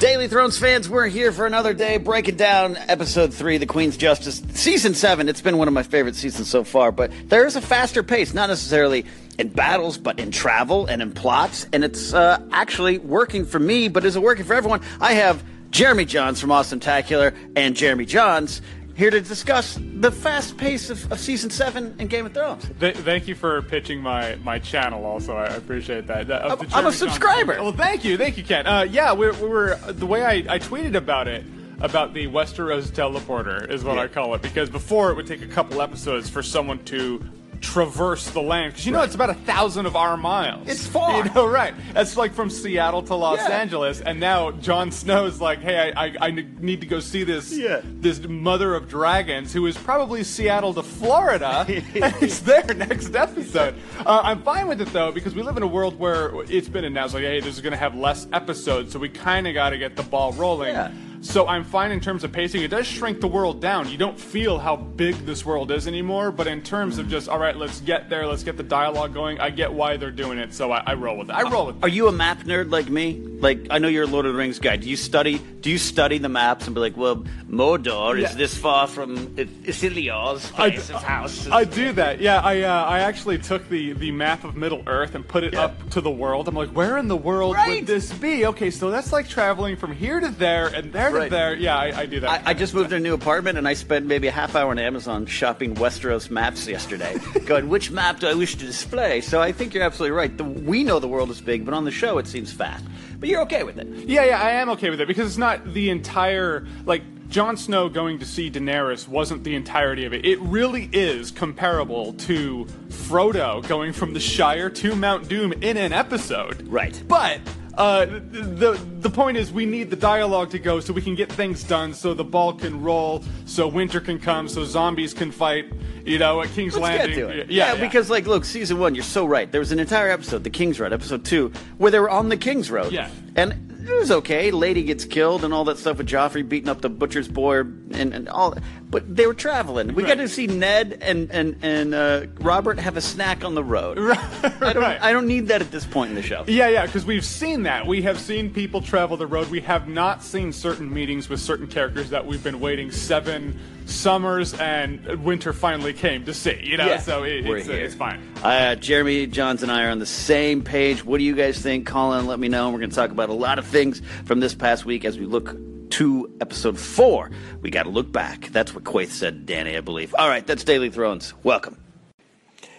Daily Thrones fans, we're here for another day breaking down episode three, The Queen's Justice, season seven. It's been one of my favorite seasons so far, but there is a faster pace, not necessarily in battles, but in travel and in plots, and it's uh, actually working for me, but is it working for everyone? I have Jeremy Jahns from Awesometacular and Jeremy Jahns here to discuss the fast pace of, of season seven in Game of Thrones. Th- thank you for pitching my, my channel. Also, I appreciate that. Uh, I'm, I'm a subscriber. Well, thank you, thank you, Ken. Uh, yeah, we, we were the way I, I tweeted about it about the Westeros teleporter is what Yeah. I call it because before it would take a couple episodes for someone to traverse the land because you know it's about a thousand of our miles. It's far. You know, right? That's like from Seattle to Los Yeah. Angeles, and now Jon Snow's like, "Hey, I, I, I need to go see this Yeah. this mother of dragons who is probably Seattle to Florida, he's there next episode. Uh, I'm fine with it though because we live in a world where it's been announced like, hey, this is going to have less episodes, so we kind of got to get the ball rolling. Yeah. So I'm fine in terms of pacing. It does shrink the world down. You don't feel how big this world is anymore, but in terms of just all right, let's get there, let's get the dialogue going. I get why they're doing it, so I, I roll with it. I roll with it. Are you a map nerd like me? Like I know you're a Lord of the Rings guy. Do you study? Do you study the maps and be like, well, Mordor Yeah. is this far from Isilios I, his house? I do that. Yeah, I uh, I actually took the, the map of Middle Earth and put it Yeah. up to the world. I'm like, where in the world Right. would this be? Okay, so that's like traveling from here to there and there Right. there. Yeah, I, I do that. I, I just moved to a new apartment and I spent maybe a half hour on Amazon shopping Westeros maps yesterday, going, which map do I wish to display? So I think you're absolutely right. The, we know the world is big, but on the show it seems fast. But you're okay with it. Yeah, yeah, I am okay with it because it's not the entire like Jon Snow going to see Daenerys wasn't the entirety of it. It really is comparable to Frodo going from the Shire to Mount Doom in an episode. Right. But uh, the the point is we need the dialogue to go so we can get things done, so the ball can roll, so winter can come, so zombies can fight. You know, at King's Let's Landing. get to it. Yeah, because like, look, season one, you're so right. There was an entire episode, the King's Road, episode two, where they were on the King's Road. Yeah. and it was okay. Lady gets killed and all that stuff with Joffrey beating up the butcher's boy and, and all. But they were traveling. We got to see Ned and and and uh, Robert have a snack on the road. I don't. Right. I don't need that at this point in the show. Yeah, yeah, because we've seen that. We have seen people travel the road. We have not seen certain meetings with certain characters that we've been waiting seven summers and winter finally came to see. You know, Yeah, so it, it's, uh, it's fine. Uh, Jeremy Jahns and I are on the same page. What do you guys think? Call in, let me know. We're going to talk about a lot of things from this past week as we look to episode four. We got to look back. That's what Quaithe said, Dany, I believe. All right, that's Daily Thrones. Welcome.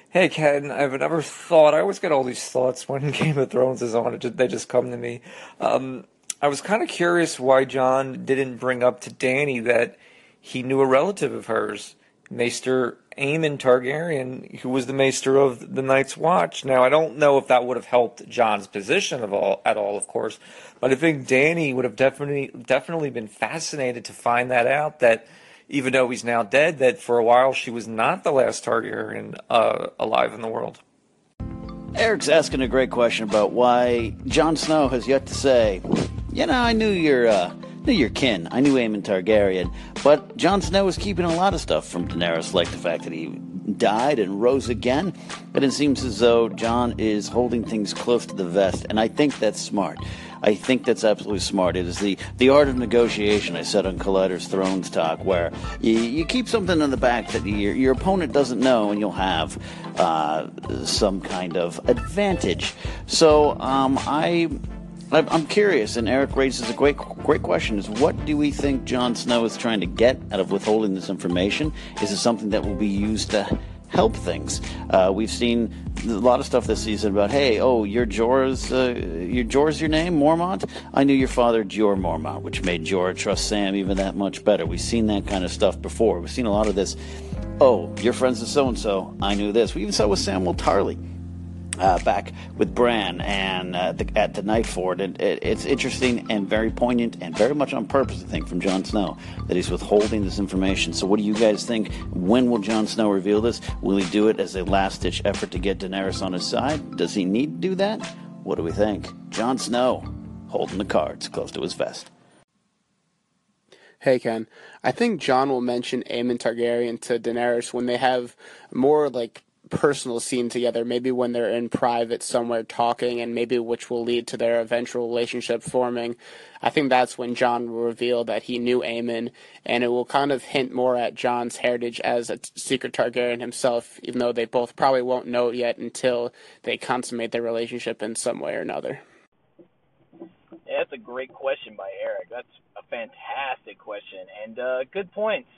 Hey Ken, I've never thought. I always get all these thoughts when Game of Thrones is on. They just come to me. Um, I was kind of curious why Jon didn't bring up to Dany that he knew a relative of hers, Maester Aemon Targaryen, who was the Maester of the Night's Watch. Now I don't know if that would have helped Jon's position of all at all, of course, but I think Dany would have definitely definitely been fascinated to find that out. That even though he's now dead, that for a while she was not the last Targaryen uh, alive in the world. Eric's asking a great question about why Jon Snow has yet to say, you know, I knew your, uh, knew your kin. I knew Aemon Targaryen. But Jon Snow is keeping a lot of stuff from Daenerys, like the fact that he died and rose again. But it seems as though Jon is holding things close to the vest, and I think that's smart. I think that's absolutely smart. It is the, the art of negotiation I said on Collider's Thrones Talk, where you, you keep something in the back that your, your opponent doesn't know, and you'll have uh, some kind of advantage. So um, I. I'm curious, and Eric raises a great, great question: Is what do we think Jon Snow is trying to get out of withholding this information? Is it something that will be used to help things? Uh, we've seen a lot of stuff this season about, hey, oh, your Jorah's, uh, your Jorah's your name, Mormont. I knew your father, Jeor Mormont, which made Jorah trust Sam even that much better. We've seen that kind of stuff before. We've seen a lot of this. Oh, you're friends with so and so. I knew this. We even saw it with Samuel Tarly uh, back with Bran and uh, the, at the Night Fort. And it, it's interesting and very poignant and very much on purpose, I think, from Jon Snow that he's withholding this information. So, what do you guys think? When will Jon Snow reveal this? Will he do it as a last ditch effort to get Daenerys on his side? Does he need to do that? What do we think? Jon Snow holding the cards close to his vest. Hey Ken, I think Jon will mention Aemon Targaryen to Daenerys when they have more like personal scene together, maybe when they're in private somewhere talking, and maybe which will lead to their eventual relationship forming. I think that's when Jon will reveal that he knew Aemon, and it will kind of hint more at Jon's heritage as a secret Targaryen himself, even though they both probably won't know it yet until they consummate their relationship in some way or another. Yeah, that's a great question by Eric. That's a fantastic question, and uh, good points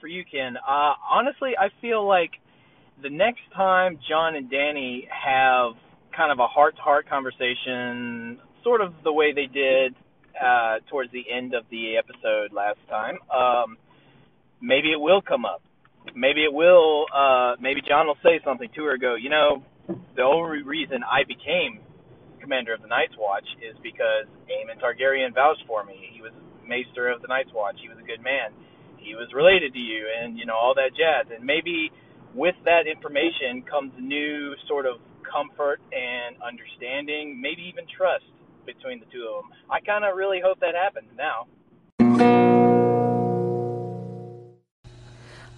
for you, Ken. Uh, honestly, I feel like the next time Jon and Dany have kind of a heart to heart conversation, sort of the way they did uh, towards the end of the episode last time, um, maybe it will come up. Maybe it will. Uh, maybe Jon will say something to her. Go, you know, the only reason I became commander of the Night's Watch is because Aemon Targaryen vouched for me. He was maester of the Night's Watch. He was a good man. He was related to you, and you know all that jazz. And maybe with that information comes a new sort of comfort and understanding, maybe even trust between the two of them. I kind of really hope that happens now.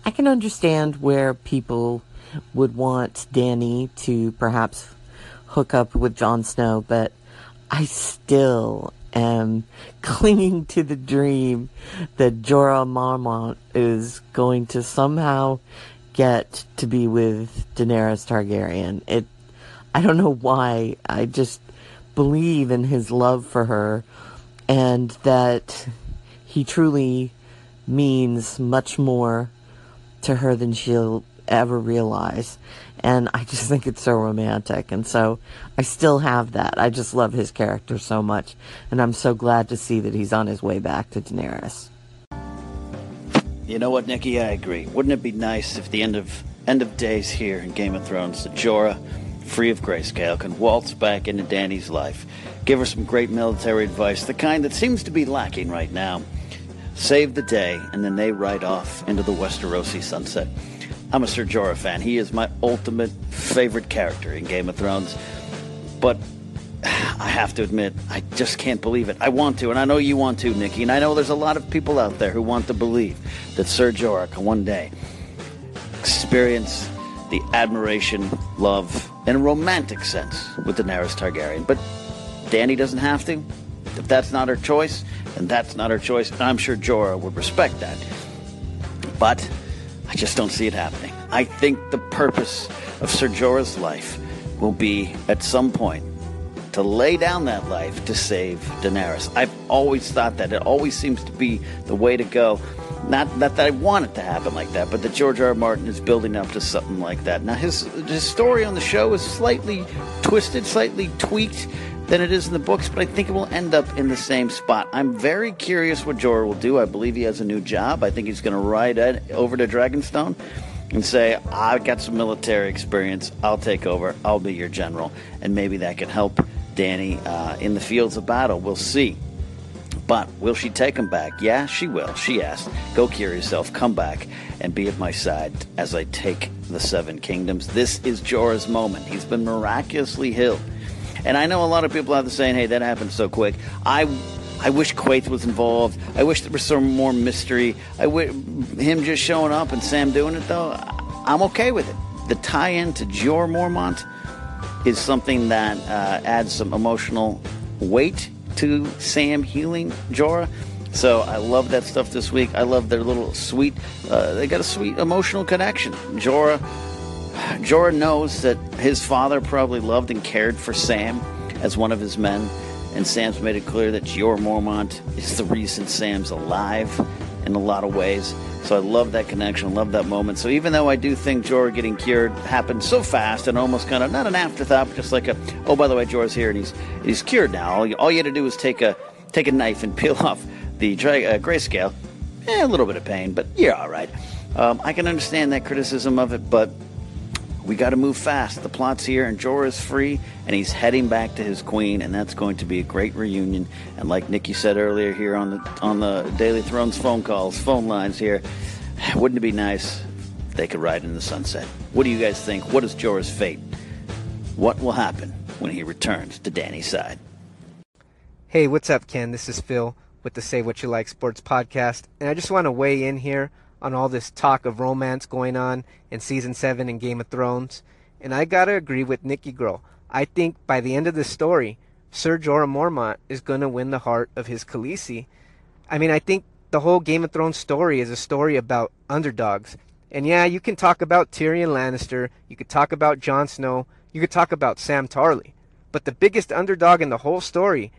I can understand where people would want Dany to perhaps hook up with Jon Snow, but I still am clinging to the dream that Jorah Mormont is going to somehow get to be with Daenerys Targaryen. It, I don't know why. I just believe in his love for her, and that he truly means much more to her than she'll ever realize. And I just think it's so romantic. And so I still have that. I just love his character so much. And I'm so glad to see that he's on his way back to Daenerys. You know what, Nikki? I agree. Wouldn't it be nice if the end of end of days here in Game of Thrones, that Jorah, free of grayscale, can waltz back into Dany's life, give her some great military advice, the kind that seems to be lacking right now, save the day, and then they ride off into the Westerosi sunset. I'm a Ser Jorah fan. He is my ultimate favorite character in Game of Thrones. But I have to admit, I just can't believe it. I want to, and I know you want to, Nikki, and I know there's a lot of people out there who want to believe that Ser Jorah can one day experience the admiration, love, in a romantic sense with Daenerys Targaryen. But Dany doesn't have to. If that's not her choice, then that's not her choice. And I'm sure Jorah would respect that. But I just don't see it happening. I think the purpose of Ser Jorah's life will be at some point to lay down that life to save Daenerys. I've always thought that. It always seems to be the way to go. Not, not that I want it to happen like that, but that George R. R. Martin is building up to something like that. Now, his, his story on the show is slightly twisted, slightly tweaked than it is in the books, but I think it will end up in the same spot. I'm very curious what Jorah will do. I believe he has a new job. I think he's going to ride over to Dragonstone and say, I've got some military experience. I'll take over. I'll be your general. And maybe that can help Dany uh, in the fields of battle. We'll see. But will she take him back? Yeah, she will. She asked. Go cure yourself, come back, and be at my side as I take the seven kingdoms. This is Jorah's moment. He's been miraculously healed. And I know a lot of people out there saying, hey, that happened so quick. I I wish Quaithe was involved. I wish there was some more mystery. I wish him just showing up and Sam doing it though. I'm okay with it. The tie-in to Jorah Mormont is something that uh, adds some emotional weight to Sam healing Jorah. So I love that stuff this week. I love their little sweet. Uh, they got a sweet emotional connection. Jorah, Jorah knows that his father probably loved and cared for Sam as one of his men, and Sam's made it clear that Jorah Mormont is the reason Sam's alive in a lot of ways. So I love that connection, love that moment. So even though I do think Jorah getting cured happened so fast and almost kind of not an afterthought, but just like a oh by the way Jorah's here and he's he's cured now. All you, all you had to do was take a take a knife and peel off the dra- uh, grayscale. Eh, a little bit of pain, but you're all right. Um, I can understand that criticism of it, but We got to move fast. The plot's here, and Jorah's free, and he's heading back to his queen, and that's going to be a great reunion. And like Nikki said earlier here on the on the Daily Thrones phone calls, phone lines here, wouldn't it be nice if they could ride in the sunset? What do you guys think? What is Jorah's fate? What will happen when he returns to Dany's side? Hey, what's up, Ken? This is Phil with the Say What You Like Sports podcast, and I just want to weigh in here on all this talk of romance going on in season 7 in Game of Thrones. And I got to agree with Nikki Girl. I think by the end of the story, Sir Jorah Mormont is to win the heart of his Khaleesi. I mean, I think the whole Game of Thrones story is a story about underdogs. And yeah, you can talk about Tyrion Lannister, you could talk about Jon Snow, you could talk about Sam Tarly. But the biggest underdog in the whole story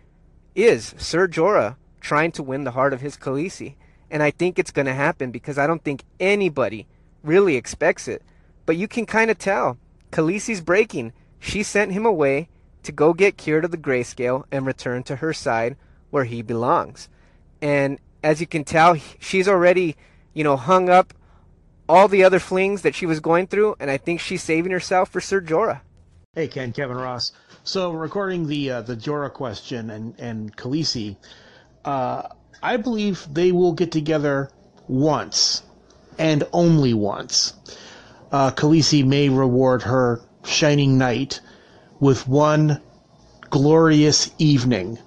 is Sir Jorah trying to win the heart of his Khaleesi. And I think it's going to happen because I don't think anybody really expects it. But you can kind of tell. Khaleesi's breaking. She sent him away to go get cured of the grayscale and return to her side where he belongs. And as you can tell, she's already, you know, hung up all the other flings that she was going through, and I think she's saving herself for Sir Jorah. Hey Ken, Kevin Ross. So regarding the uh, the Jorah question and and Khaleesi, uh, I believe they will get together once and only once. Uh, Khaleesi may reward her shining knight with one glorious evening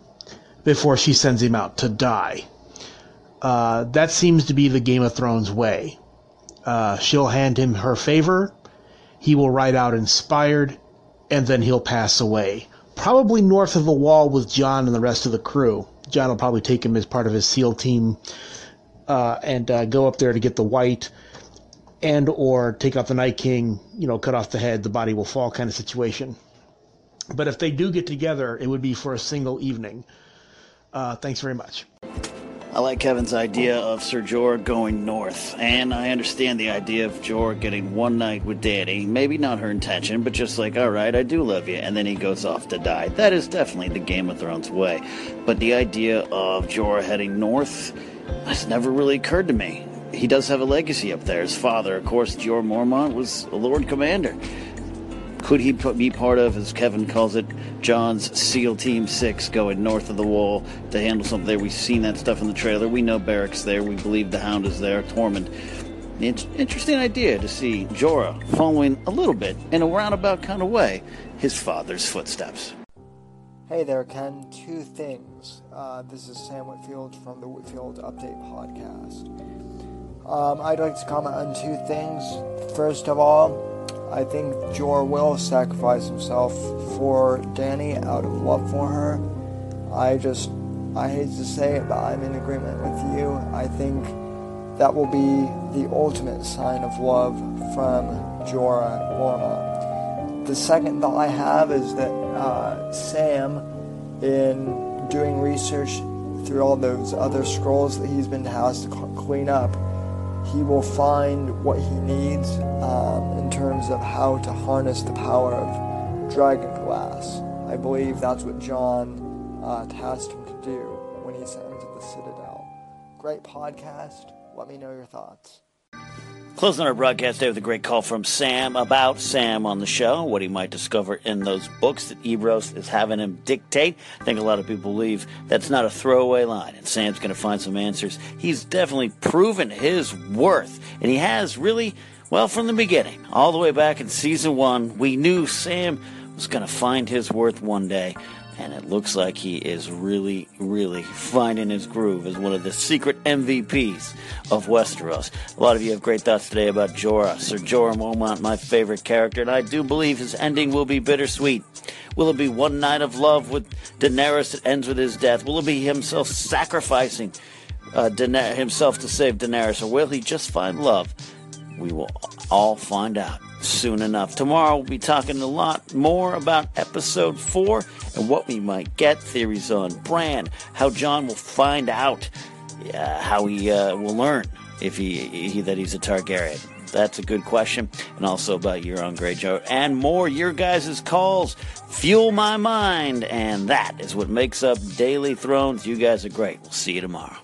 before she sends him out to die. Uh, that seems to be the Game of Thrones way. Uh, she'll hand him her favor, he will ride out inspired, and then he'll pass away. Probably north of the wall with Jon and the rest of the crew. Jon will probably take him as part of his SEAL team uh, and uh, go up there to get the white and or take out the Night King, you know, cut off the head, the body will fall kind of situation. But if they do get together, it would be for a single evening. Uh, thanks very much. I like Kevin's idea of Sir Jorah going north, and I understand the idea of Jorah getting one night with Dany. Maybe not her intention, but just like, all right, I do love you, and then he goes off to die. That is definitely the Game of Thrones way. But the idea of Jorah heading north has never really occurred to me. He does have a legacy up there. His father, of course, Jorah Mormont, was a Lord Commander. Could he be part of, as Kevin calls it, Jon's SEAL Team 6 going north of the wall to handle something there? We've seen that stuff in the trailer. We know Beric's there. We believe the Hound is there. Tormund. Interesting idea to see Jorah following a little bit, in a roundabout kind of way, his father's footsteps. Hey there, Ken. Two things. Uh, this is Sam Whitfield from the Whitfield Update Podcast. Um, I'd like to comment on two things. First of all, I think Jorah will sacrifice himself for Dany out of love for her. I just, I hate to say it, but I'm in agreement with you. I think that will be the ultimate sign of love from Jorah Mormont. The second thought I have is that uh, Sam, in doing research through all those other scrolls that he's been tasked to clean up, he will find what he needs um, in terms of how to harness the power of dragon glass. I believe that's what Jon uh, tasked him to do when he sent him to the Citadel. Great podcast. Let me know your thoughts. Closing our broadcast day with a great call from Sam about Sam on the show, what he might discover in those books that Ebrose is having him dictate. I think a lot of people believe that's not a throwaway line, and Sam's going to find some answers. He's definitely proven his worth, and he has really, well, from the beginning, all the way back in season one, we knew Sam was going to find his worth one day and it looks like he is really, really finding his groove as one of the secret MVPs of Westeros. A lot of you have great thoughts today about Jorah. Sir Jorah Mormont, my favorite character, and I do believe his ending will be bittersweet. Will it be one night of love with Daenerys that ends with his death? Will it be himself sacrificing uh, Daener- himself to save Daenerys, or will he just find love? We will all find out soon enough. Tomorrow we'll be talking a lot more about episode four and what we might get, theories on Bran, how Jon will find out, uh, how he uh, will learn if he, he, that he's a Targaryen. That's a good question. And also about Euron great Greyjoy and more. Your guys' calls fuel my mind. And that is what makes up Daily Thrones. You guys are great. We'll see you tomorrow.